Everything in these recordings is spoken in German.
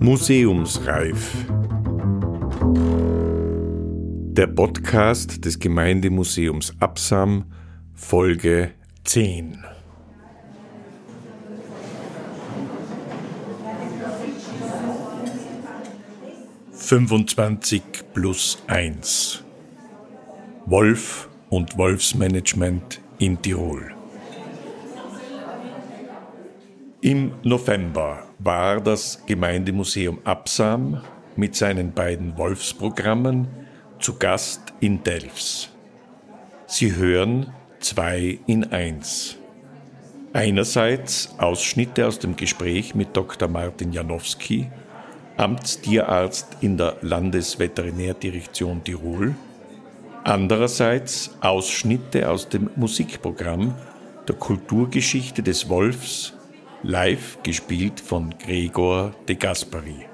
Museumsreif. Der Podcast des Gemeindemuseums Absam, Folge 10. Fünfundzwanzig plus eins. Wolf und Wolfsmanagement in Tirol. Im November war das Gemeindemuseum Absam mit seinen beiden Wolfsprogrammen zu Gast in Delfs. Sie hören zwei in eins. Einerseits Ausschnitte aus dem Gespräch mit Dr. Martin Janowski, Amtstierarzt in der Landesveterinärdirektion Tirol. Andererseits Ausschnitte aus dem Musikprogramm der Kulturgeschichte des Wolfs live gespielt von Gregor de Gasperi.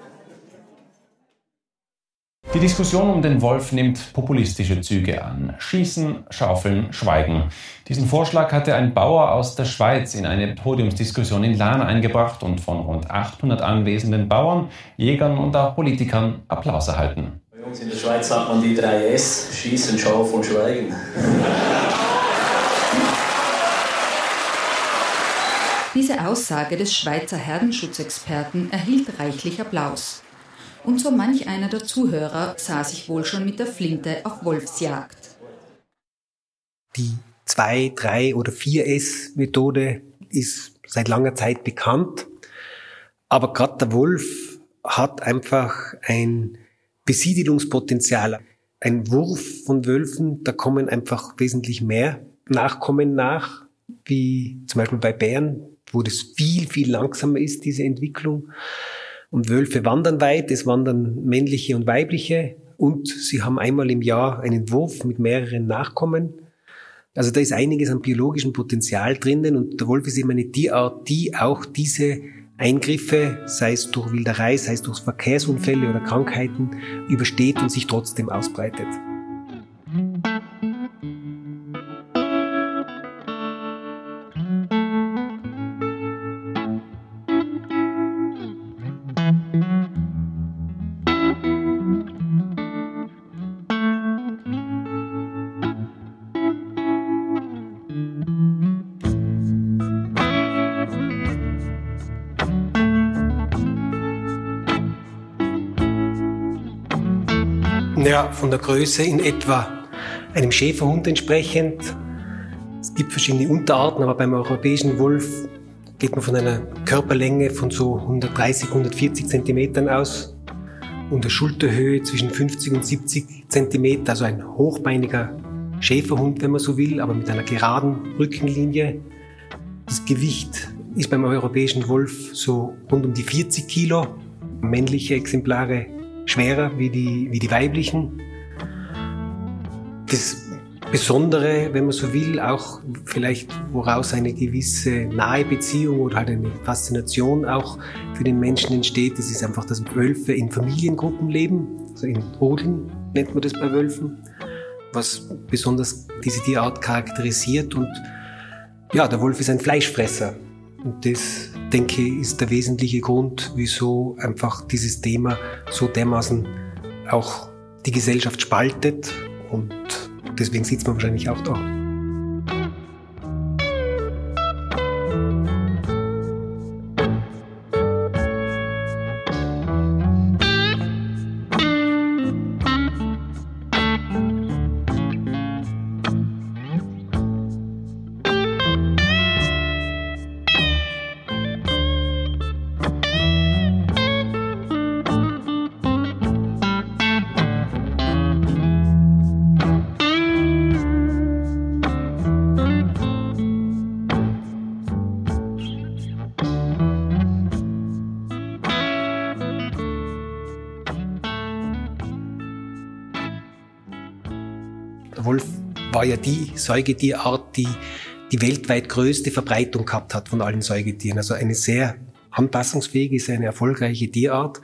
Die Diskussion um den Wolf nimmt populistische Züge an. Schießen, schaufeln, schweigen. Diesen Vorschlag hatte ein Bauer aus der Schweiz in eine Podiumsdiskussion in Lahn eingebracht und von rund 800 anwesenden Bauern, Jägern und auch Politikern Applaus erhalten. Bei uns in der Schweiz hat man die drei S, Schießen, Schaufeln, Schweigen. Diese Aussage des Schweizer Herdenschutzexperten erhielt reichlich Applaus. Und so manch einer der Zuhörer sah sich wohl schon mit der Flinte auf Wolfsjagd. Die 2, 3 oder 4S-Methode ist seit langer Zeit bekannt. Aber gerade der Wolf hat einfach ein Besiedelungspotenzial. Ein Wurf von Wölfen, da kommen einfach wesentlich mehr Nachkommen nach, wie zum Beispiel bei Bären, wo das viel, viel langsamer ist, diese Entwicklung. Und Wölfe wandern weit, es wandern männliche und weibliche und sie haben einmal im Jahr einen Wurf mit mehreren Nachkommen. Also da ist einiges an biologischem Potenzial drinnen und der Wolf ist eben eine Tierart, die auch diese Eingriffe, sei es durch Wilderei, sei es durch Verkehrsunfälle oder Krankheiten, übersteht und sich trotzdem ausbreitet. Von der Größe in etwa einem Schäferhund entsprechend. Es gibt verschiedene Unterarten, aber beim europäischen Wolf geht man von einer Körperlänge von so 130, 140 Zentimetern aus und der Schulterhöhe zwischen 50 und 70 Zentimeter, also ein hochbeiniger Schäferhund, wenn man so will, aber mit einer geraden Rückenlinie. Das Gewicht ist beim europäischen Wolf so rund um die 40 Kilo. Männliche Exemplare schwerer wie die, wie die weiblichen. Das Besondere, wenn man so will, auch vielleicht woraus eine gewisse nahe Beziehung oder halt eine Faszination auch für den Menschen entsteht, das ist einfach, dass Wölfe in Familiengruppen leben, also in Rudeln nennt man das bei Wölfen, was besonders diese Tierart charakterisiert. Und ja, der Wolf ist ein Fleischfresser. Und das denke ist der wesentliche Grund, wieso einfach dieses Thema so dermaßen auch die Gesellschaft spaltet und deswegen sitzt man wahrscheinlich auch da. Ja die Säugetierart, die die weltweit größte Verbreitung gehabt hat von allen Säugetieren. Also eine sehr anpassungsfähige, sehr eine erfolgreiche Tierart.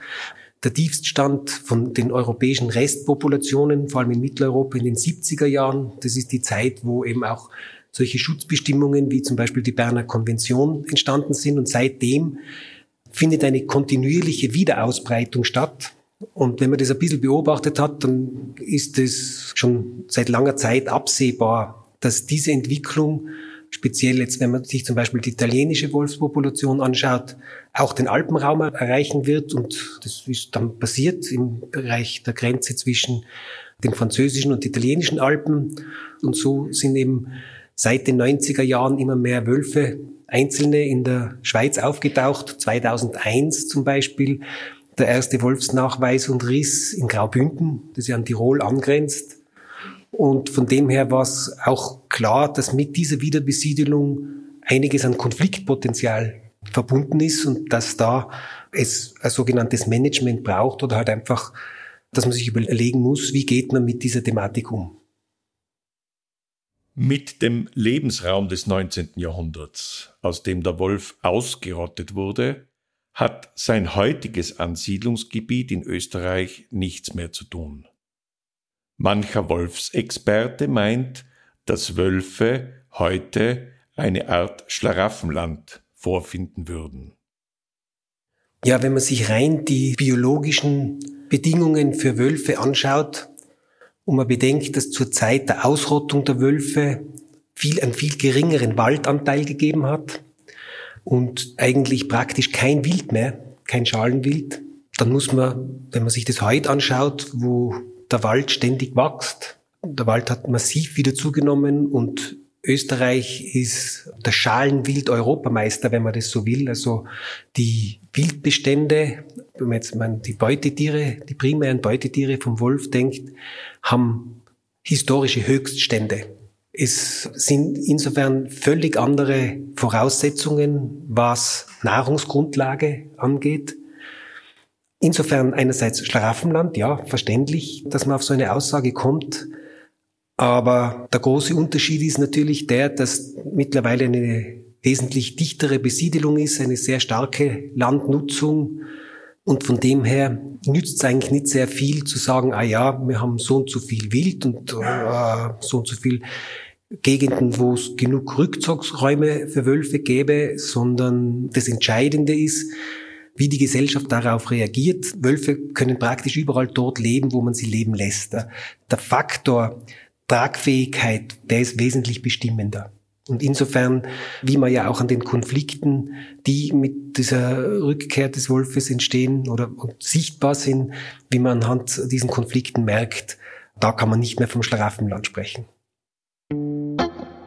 Der Tiefststand von den europäischen Restpopulationen, vor allem in Mitteleuropa in den 70er Jahren, das ist die Zeit, wo eben auch solche Schutzbestimmungen wie zum Beispiel die Berner Konvention entstanden sind und seitdem findet eine kontinuierliche Wiederausbreitung statt. Und wenn man das ein bisschen beobachtet hat, dann ist es schon seit langer Zeit absehbar, dass diese Entwicklung, speziell jetzt, wenn man sich zum Beispiel die italienische Wolfspopulation anschaut, auch den Alpenraum erreichen wird. Und das ist dann passiert im Bereich der Grenze zwischen den französischen und italienischen Alpen. Und so sind eben seit den 90er Jahren immer mehr Wölfe einzelne in der Schweiz aufgetaucht. 2001 zum Beispiel der erste Wolfsnachweis und Riss in Graubünden, das ja an Tirol angrenzt. Und von dem her war es auch klar, dass mit dieser Wiederbesiedelung einiges an Konfliktpotenzial verbunden ist und dass da es ein sogenanntes Management braucht oder halt einfach, dass man sich überlegen muss, wie geht man mit dieser Thematik um. Mit dem Lebensraum des 19. Jahrhunderts, aus dem der Wolf ausgerottet wurde, hat sein heutiges Ansiedlungsgebiet in Österreich nichts mehr zu tun. Mancher Wolfsexperte meint, dass Wölfe heute eine Art Schlaraffenland vorfinden würden. Ja, wenn man sich rein die biologischen Bedingungen für Wölfe anschaut und man bedenkt, dass zur Zeit der Ausrottung der Wölfe viel, einen viel geringeren Waldanteil gegeben hat und eigentlich praktisch kein Wild mehr, kein Schalenwild, dann muss man, wenn man sich das heute anschaut, wo der Wald ständig wächst, der Wald hat massiv wieder zugenommen und Österreich ist der Schalenwild Europameister, wenn man das so will. Also die Wildbestände, wenn man jetzt mal die Beutetiere, die primären Beutetiere vom Wolf denkt, haben historische Höchststände. Es sind insofern völlig andere Voraussetzungen, was Nahrungsgrundlage angeht. Insofern einerseits Schlaraffenland, ja, verständlich, dass man auf so eine Aussage kommt. Aber der große Unterschied ist natürlich der, dass mittlerweile eine wesentlich dichtere Besiedelung ist, eine sehr starke Landnutzung. Und von dem her nützt es eigentlich nicht sehr viel zu sagen, ah ja, wir haben so und so viel Wild und äh, so und so viel Gegenden, wo es genug Rückzugsräume für Wölfe gäbe, sondern das Entscheidende ist, wie die Gesellschaft darauf reagiert. Wölfe können praktisch überall dort leben, wo man sie leben lässt. Der Faktor Tragfähigkeit, der ist wesentlich bestimmender. Und insofern, wie man ja auch an den Konflikten, die mit dieser Rückkehr des Wolfes entstehen oder sichtbar sind, wie man anhand diesen Konflikten merkt, da kann man nicht mehr vom Schlaraffenland sprechen. thank you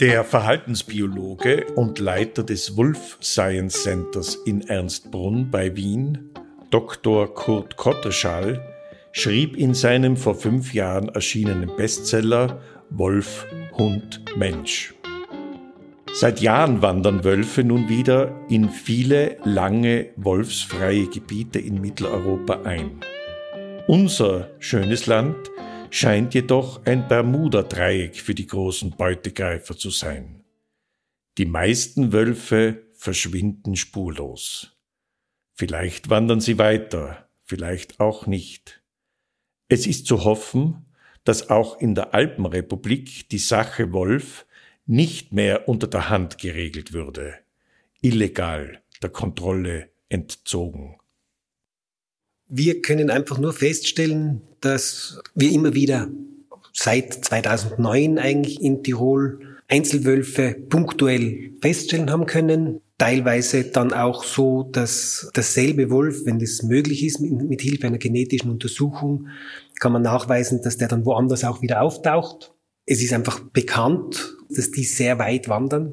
Der Verhaltensbiologe und Leiter des Wolf Science Centers in Ernstbrunn bei Wien, Dr. Kurt Kotterschall, schrieb in seinem vor fünf Jahren erschienenen Bestseller Wolf, Hund, Mensch. Seit Jahren wandern Wölfe nun wieder in viele lange wolfsfreie Gebiete in Mitteleuropa ein. Unser schönes Land scheint jedoch ein Bermuda-Dreieck für die großen Beutegreifer zu sein. Die meisten Wölfe verschwinden spurlos. Vielleicht wandern sie weiter, vielleicht auch nicht. Es ist zu hoffen, dass auch in der Alpenrepublik die Sache Wolf nicht mehr unter der Hand geregelt würde, illegal der Kontrolle entzogen. Wir können einfach nur feststellen, dass wir immer wieder seit 2009 eigentlich in Tirol Einzelwölfe punktuell feststellen haben können. Teilweise dann auch so, dass dasselbe Wolf, wenn das möglich ist, mit Hilfe einer genetischen Untersuchung, kann man nachweisen, dass der dann woanders auch wieder auftaucht. Es ist einfach bekannt, dass die sehr weit wandern.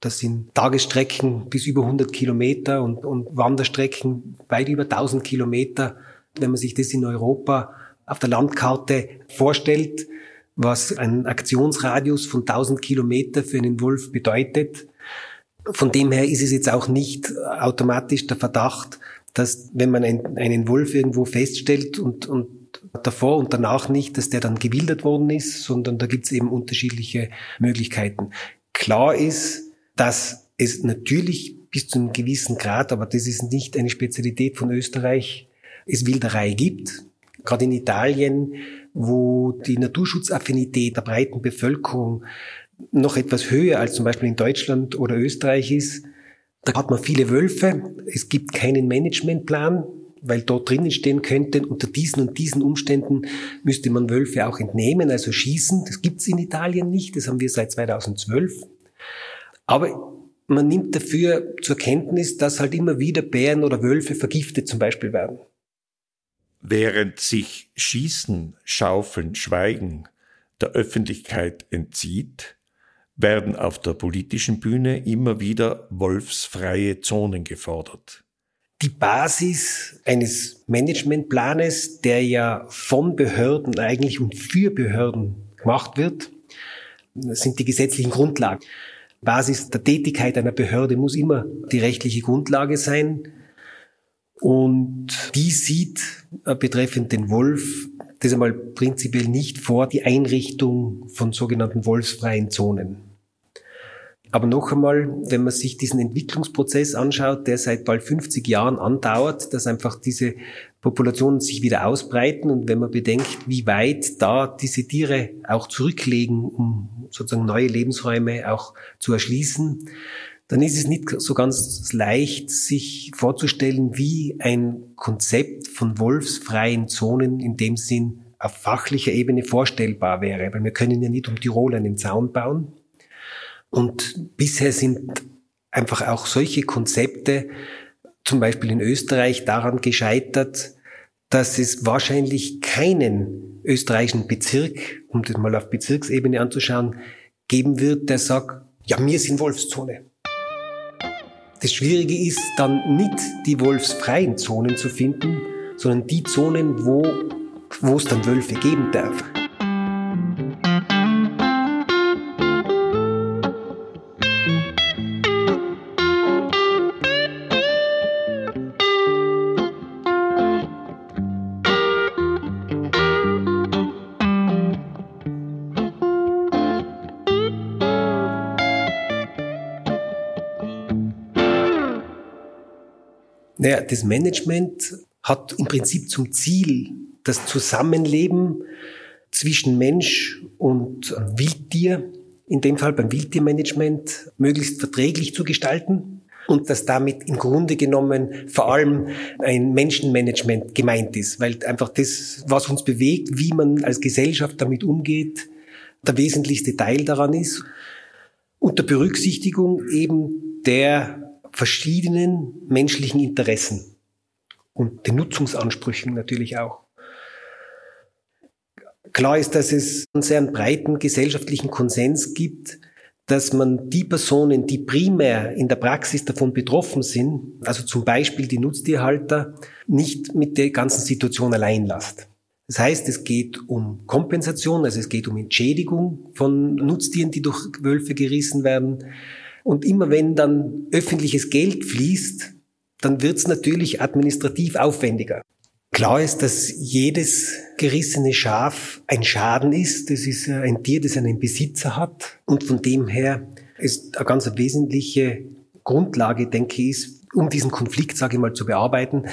Das sind Tagesstrecken bis über 100 Kilometer und, und Wanderstrecken weit über 1000 Kilometer. Wenn man sich das in Europa auf der Landkarte vorstellt, was ein Aktionsradius von 1000 Kilometer für einen Wolf bedeutet. Von dem her ist es jetzt auch nicht automatisch der Verdacht, dass wenn man einen Wolf irgendwo feststellt und, und davor und danach nicht, dass der dann gewildert worden ist, sondern da gibt es eben unterschiedliche Möglichkeiten. Klar ist, dass es natürlich bis zu einem gewissen Grad, aber das ist nicht eine Spezialität von Österreich, es Wilderei gibt. Gerade in Italien, wo die Naturschutzaffinität der breiten Bevölkerung noch etwas höher als zum Beispiel in Deutschland oder Österreich ist, da hat man viele Wölfe. Es gibt keinen Managementplan weil dort drinnen stehen könnte, unter diesen und diesen Umständen müsste man Wölfe auch entnehmen, also schießen. Das gibt's in Italien nicht, das haben wir seit 2012. Aber man nimmt dafür zur Kenntnis, dass halt immer wieder Bären oder Wölfe vergiftet zum Beispiel werden. Während sich Schießen, Schaufeln, Schweigen der Öffentlichkeit entzieht, werden auf der politischen Bühne immer wieder wolfsfreie Zonen gefordert die Basis eines Managementplanes, der ja von Behörden eigentlich und für Behörden gemacht wird, sind die gesetzlichen Grundlagen. Basis der Tätigkeit einer Behörde muss immer die rechtliche Grundlage sein. Und die sieht äh, betreffend den Wolf das einmal prinzipiell nicht vor, die Einrichtung von sogenannten wolfsfreien Zonen. Aber noch einmal, wenn man sich diesen Entwicklungsprozess anschaut, der seit bald 50 Jahren andauert, dass einfach diese Populationen sich wieder ausbreiten und wenn man bedenkt, wie weit da diese Tiere auch zurücklegen, um sozusagen neue Lebensräume auch zu erschließen, dann ist es nicht so ganz leicht, sich vorzustellen, wie ein Konzept von wolfsfreien Zonen in dem Sinn auf fachlicher Ebene vorstellbar wäre. Weil wir können ja nicht um Tirol einen Zaun bauen, und bisher sind einfach auch solche Konzepte, zum Beispiel in Österreich, daran gescheitert, dass es wahrscheinlich keinen österreichischen Bezirk, um das mal auf Bezirksebene anzuschauen, geben wird, der sagt, ja, wir sind Wolfszone. Das Schwierige ist dann nicht die wolfsfreien Zonen zu finden, sondern die Zonen, wo, wo es dann Wölfe geben darf. Naja, das Management hat im Prinzip zum Ziel, das Zusammenleben zwischen Mensch und Wildtier, in dem Fall beim Wildtiermanagement, möglichst verträglich zu gestalten und dass damit im Grunde genommen vor allem ein Menschenmanagement gemeint ist, weil einfach das, was uns bewegt, wie man als Gesellschaft damit umgeht, der wesentlichste Teil daran ist. Unter Berücksichtigung eben der verschiedenen menschlichen Interessen und den Nutzungsansprüchen natürlich auch. Klar ist, dass es einen sehr breiten gesellschaftlichen Konsens gibt, dass man die Personen, die primär in der Praxis davon betroffen sind, also zum Beispiel die Nutztierhalter, nicht mit der ganzen Situation allein lässt. Das heißt, es geht um Kompensation, also es geht um Entschädigung von Nutztieren, die durch Wölfe gerissen werden. Und immer wenn dann öffentliches Geld fließt, dann wird es natürlich administrativ aufwendiger. Klar ist, dass jedes gerissene Schaf ein Schaden ist. Das ist ein Tier, das einen Besitzer hat. Und von dem her ist eine ganz wesentliche Grundlage, denke ich, ist, um diesen Konflikt, sage ich mal, zu bearbeiten,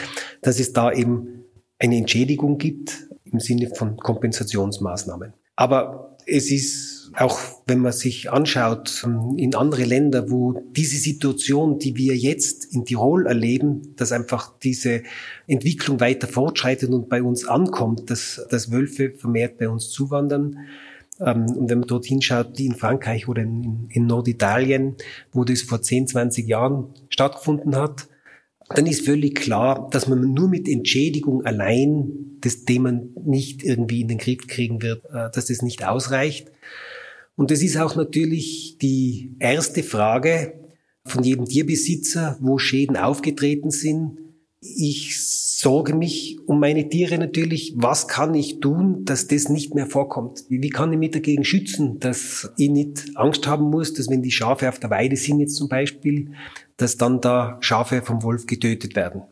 dass es da eben eine Entschädigung gibt im Sinne von Kompensationsmaßnahmen. Aber es ist auch wenn man sich anschaut ähm, in andere Länder, wo diese Situation, die wir jetzt in Tirol erleben, dass einfach diese Entwicklung weiter fortschreitet und bei uns ankommt, dass, dass Wölfe vermehrt bei uns zuwandern. Ähm, und wenn man dort hinschaut, die in Frankreich oder in, in Norditalien, wo das vor 10, 20 Jahren stattgefunden hat, dann ist völlig klar, dass man nur mit Entschädigung allein das Thema nicht irgendwie in den Griff kriegen wird, äh, dass das nicht ausreicht. Und es ist auch natürlich die erste Frage von jedem Tierbesitzer, wo Schäden aufgetreten sind. Ich sorge mich um meine Tiere natürlich. Was kann ich tun, dass das nicht mehr vorkommt? Wie kann ich mich dagegen schützen, dass ich nicht Angst haben muss, dass wenn die Schafe auf der Weide sind jetzt zum Beispiel, dass dann da Schafe vom Wolf getötet werden?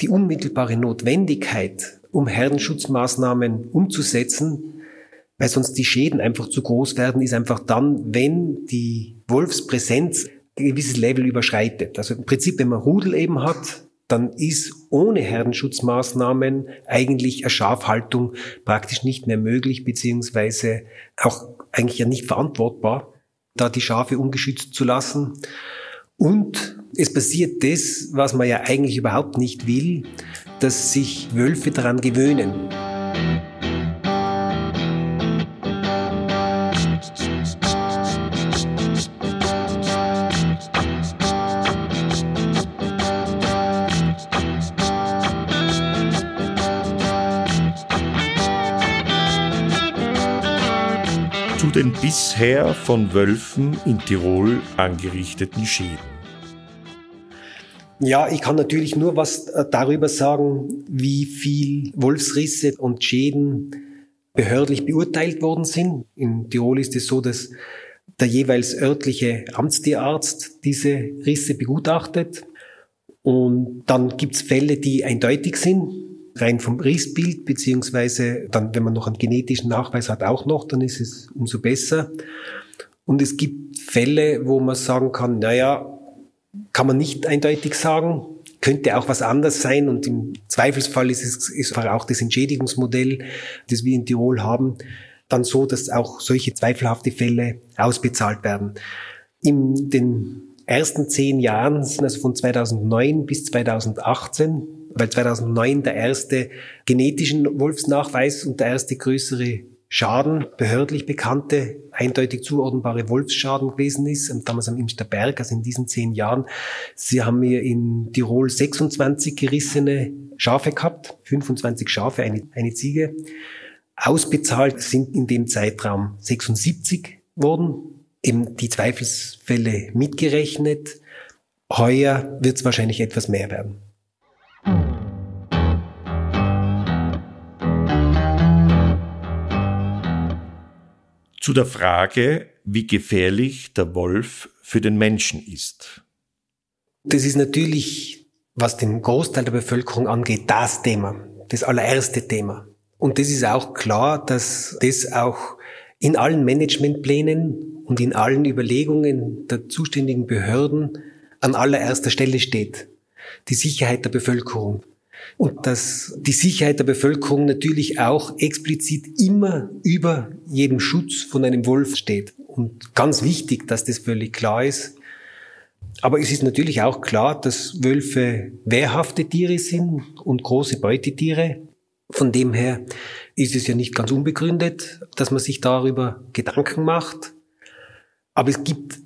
Die unmittelbare Notwendigkeit, um Herdenschutzmaßnahmen umzusetzen, weil sonst die Schäden einfach zu groß werden, ist einfach dann, wenn die Wolfspräsenz ein gewisses Level überschreitet. Also im Prinzip, wenn man Rudel eben hat, dann ist ohne Herdenschutzmaßnahmen eigentlich eine Schafhaltung praktisch nicht mehr möglich, beziehungsweise auch eigentlich ja nicht verantwortbar, da die Schafe ungeschützt zu lassen. Und es passiert das, was man ja eigentlich überhaupt nicht will, dass sich Wölfe daran gewöhnen. Den bisher von Wölfen in Tirol angerichteten Schäden? Ja, ich kann natürlich nur was äh, darüber sagen, wie viel Wolfsrisse und Schäden behördlich beurteilt worden sind. In Tirol ist es so, dass der jeweils örtliche Amtstierarzt diese Risse begutachtet. Und dann gibt's Fälle, die eindeutig sind rein vom Rissbild, beziehungsweise dann, wenn man noch einen genetischen Nachweis hat, auch noch, dann ist es umso besser. Und es gibt Fälle, wo man sagen kann, naja, kann man nicht eindeutig sagen, könnte auch was anders sein und im Zweifelsfall ist es ist auch das Entschädigungsmodell, das wir in Tirol haben, dann so, dass auch solche zweifelhafte Fälle ausbezahlt werden. In den ersten zehn Jahren, also von 2009 bis 2018, weil 2009 der erste genetischen Wolfsnachweis und der erste größere Schaden, behördlich bekannte, eindeutig zuordnbare Wolfsschaden gewesen ist, damals am Imsterberg, also in diesen zehn Jahren. Sie haben mir in Tirol 26 gerissene Schafe gehabt, 25 Schafe, eine, eine Ziege. Ausbezahlt sind in dem Zeitraum 76 worden, eben die Zweifelsfälle mitgerechnet. Heuer wird es wahrscheinlich etwas mehr werden. Zu der Frage, wie gefährlich der Wolf für den Menschen ist. Das ist natürlich, was den Großteil der Bevölkerung angeht, das Thema, das allererste Thema. Und das ist auch klar, dass das auch in allen Managementplänen und in allen Überlegungen der zuständigen Behörden an allererster Stelle steht die Sicherheit der Bevölkerung. Und dass die Sicherheit der Bevölkerung natürlich auch explizit immer über jedem Schutz von einem Wolf steht. Und ganz wichtig, dass das völlig klar ist. Aber es ist natürlich auch klar, dass Wölfe wehrhafte Tiere sind und große Beutetiere. Von dem her ist es ja nicht ganz unbegründet, dass man sich darüber Gedanken macht. Aber es gibt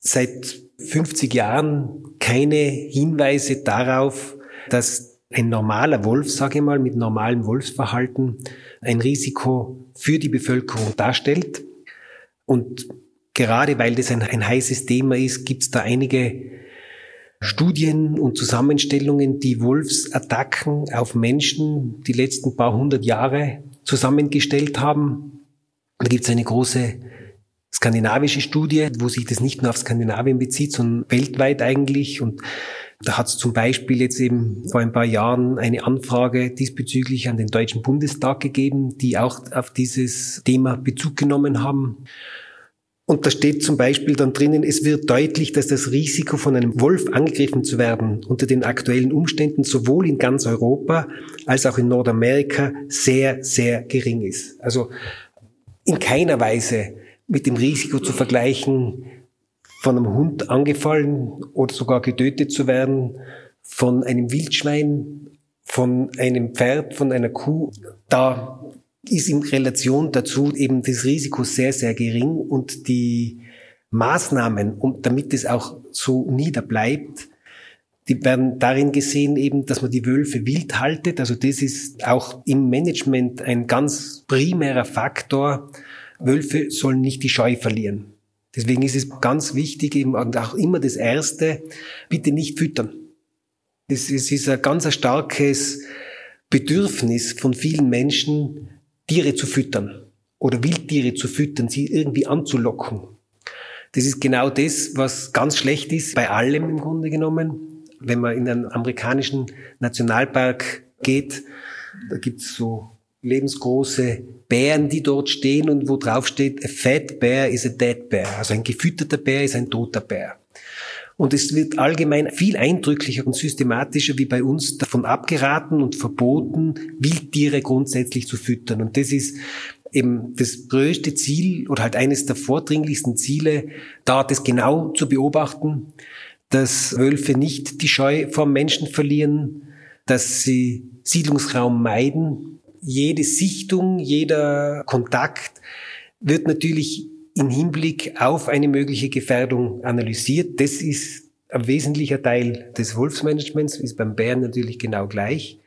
seit 50 Jahren keine Hinweise darauf, dass ein normaler Wolf, sage ich mal, mit normalem Wolfsverhalten ein Risiko für die Bevölkerung darstellt. Und gerade weil das ein, ein heißes Thema ist, gibt es da einige Studien und Zusammenstellungen, die Wolfsattacken auf Menschen die letzten paar hundert Jahre zusammengestellt haben. Da gibt es eine große skandinavische Studie, wo sich das nicht nur auf Skandinavien bezieht, sondern weltweit eigentlich. Und da hat es zum Beispiel jetzt eben vor ein paar Jahren eine Anfrage diesbezüglich an den Deutschen Bundestag gegeben, die auch auf dieses Thema Bezug genommen haben. Und da steht zum Beispiel dann drinnen, es wird deutlich, dass das Risiko von einem Wolf angegriffen zu werden unter den aktuellen Umständen sowohl in ganz Europa als auch in Nordamerika sehr, sehr gering ist. Also in keiner Weise mit dem Risiko zu vergleichen, von einem Hund angefallen oder sogar getötet zu werden, von einem Wildschwein, von einem Pferd, von einer Kuh. Da ist in Relation dazu eben das Risiko sehr, sehr gering und die Maßnahmen, um, damit es auch so niederbleibt, die werden darin gesehen eben, dass man die Wölfe wild haltet. Also das ist auch im Management ein ganz primärer Faktor, Wölfe sollen nicht die Scheu verlieren. Deswegen ist es ganz wichtig eben auch immer das Erste, bitte nicht füttern. Es ist ein ganz starkes Bedürfnis von vielen Menschen, Tiere zu füttern oder Wildtiere zu füttern, sie irgendwie anzulocken. Das ist genau das, was ganz schlecht ist bei allem im Grunde genommen. Wenn man in einen amerikanischen Nationalpark geht, da gibt's so lebensgroße Bären, die dort stehen und wo drauf steht, a fat bear is a dead bear. Also ein gefütterter Bär ist ein toter Bär. Und es wird allgemein viel eindrücklicher und systematischer wie bei uns davon abgeraten und verboten, Wildtiere grundsätzlich zu füttern. Und das ist eben das größte Ziel oder halt eines der vordringlichsten Ziele, da das genau zu beobachten, dass Wölfe nicht die Scheu vor Menschen verlieren, dass sie Siedlungsraum meiden. Jede Sichtung, jeder Kontakt wird natürlich im Hinblick auf eine mögliche Gefährdung analysiert. Das ist ein wesentlicher Teil des Wolfsmanagements, ist beim Bären natürlich genau gleich.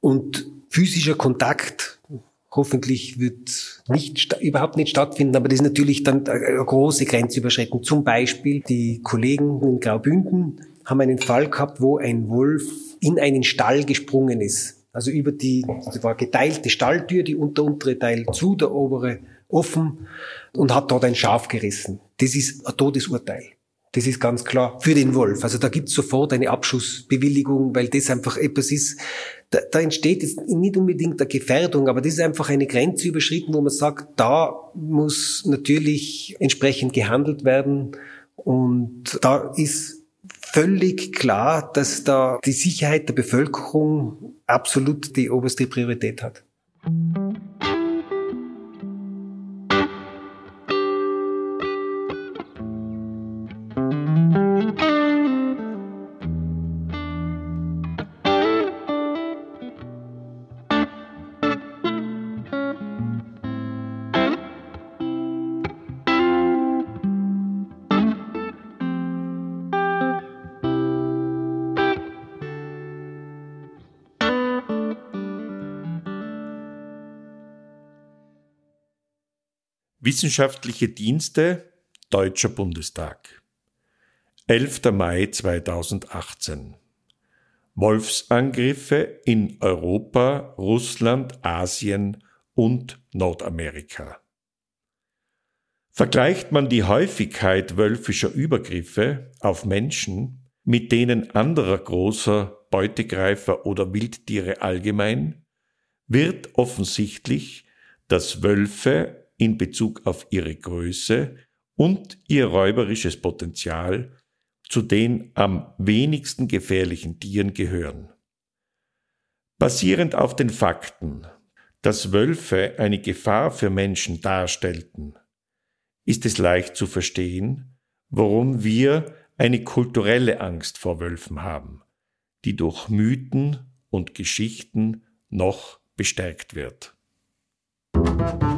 Und physischer Kontakt hoffentlich wird nicht, überhaupt nicht stattfinden, aber das ist natürlich dann eine große Grenzüberschreitung. Zum Beispiel die Kollegen in Graubünden haben einen Fall gehabt, wo ein Wolf in einen Stall gesprungen ist. Also über die, das war geteilte Stalltür, die unter untere Teil zu, der obere offen und hat dort ein Schaf gerissen. Das ist ein Todesurteil. Das ist ganz klar für den Wolf. Also da gibt's sofort eine Abschussbewilligung, weil das einfach etwas ist, da, da entsteht jetzt nicht unbedingt eine Gefährdung, aber das ist einfach eine Grenze überschritten, wo man sagt, da muss natürlich entsprechend gehandelt werden. Und da ist völlig klar, dass da die Sicherheit der Bevölkerung absolut die oberste Priorität hat. Wissenschaftliche Dienste Deutscher Bundestag 11. Mai 2018 Wolfsangriffe in Europa, Russland, Asien und Nordamerika. Vergleicht man die Häufigkeit wölfischer Übergriffe auf Menschen mit denen anderer großer Beutegreifer oder Wildtiere allgemein, wird offensichtlich, dass Wölfe in Bezug auf ihre Größe und ihr räuberisches Potenzial zu den am wenigsten gefährlichen Tieren gehören. Basierend auf den Fakten, dass Wölfe eine Gefahr für Menschen darstellten, ist es leicht zu verstehen, warum wir eine kulturelle Angst vor Wölfen haben, die durch Mythen und Geschichten noch bestärkt wird. Musik